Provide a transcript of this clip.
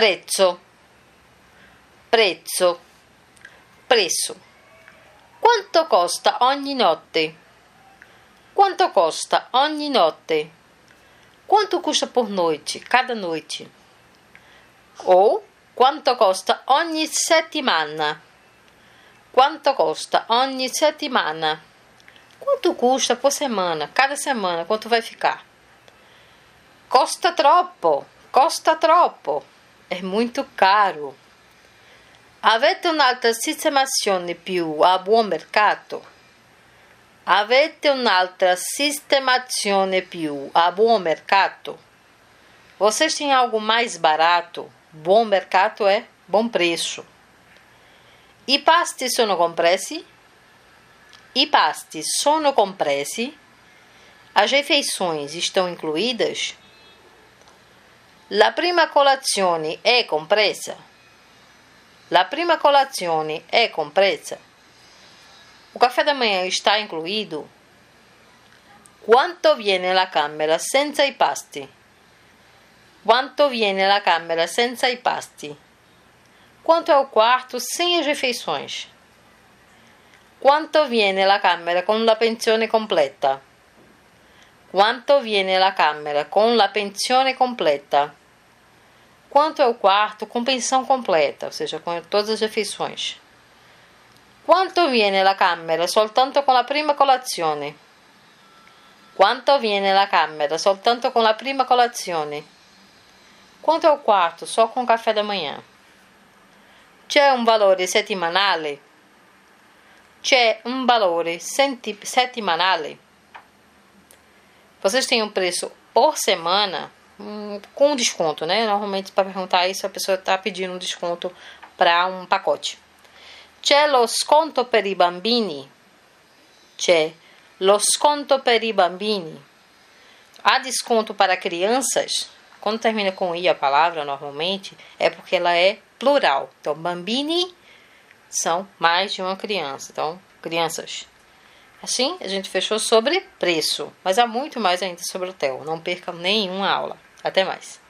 prezzo, prezzo, preço. Quanto costa ogni notte? Quanto costa ogni notte? Quanto custa por noite, cada noite? Ou quanto costa ogni settimana? Quanto costa ogni settimana? Quanto custa por semana? Cada semana, quanto vai ficar? Costa troppo, costa troppo. É muito caro. Avete un'altra sistemazione più a buon mercato? Avete un'altra sistemazione più a buon mercato? Vocês têm algo mais barato? Bom mercado é bom preço. I pasti sono compressi? I pasti sono compressi? As refeições estão incluídas? La prima colazione è compresa? La prima colazione è compresa? O café da manhã está incluído? Quanto viene la camera senza i pasti? Quanto viene la camera senza i pasti? Quanto é o quarto sem as refeições? Quanto viene la camera con la pensione completa? Quanto viene la camera con la pensione completa? Quanto é o quarto com pensão completa, ou seja, com todas as refeições? Quanto viene la camera soltanto con la prima colazione? Quanto viene la camera soltanto con la prima colazione? Quanto é o quarto só com café da manhã? C'è un valore settimanale? C'è un valore settimanale? Vocês têm um preço por semana com desconto, né? Normalmente para perguntar isso a pessoa está pedindo um desconto para um pacote. C'è lo sconto per i bambini? C'è lo sconto per i bambini? Há desconto para crianças? Quando termina com i a palavra, normalmente, é porque ela é plural. Então, bambini são mais de uma criança. Então, crianças. Assim, a gente fechou sobre preço, mas há muito mais ainda sobre hotel. Não perca nenhuma aula. Até mais.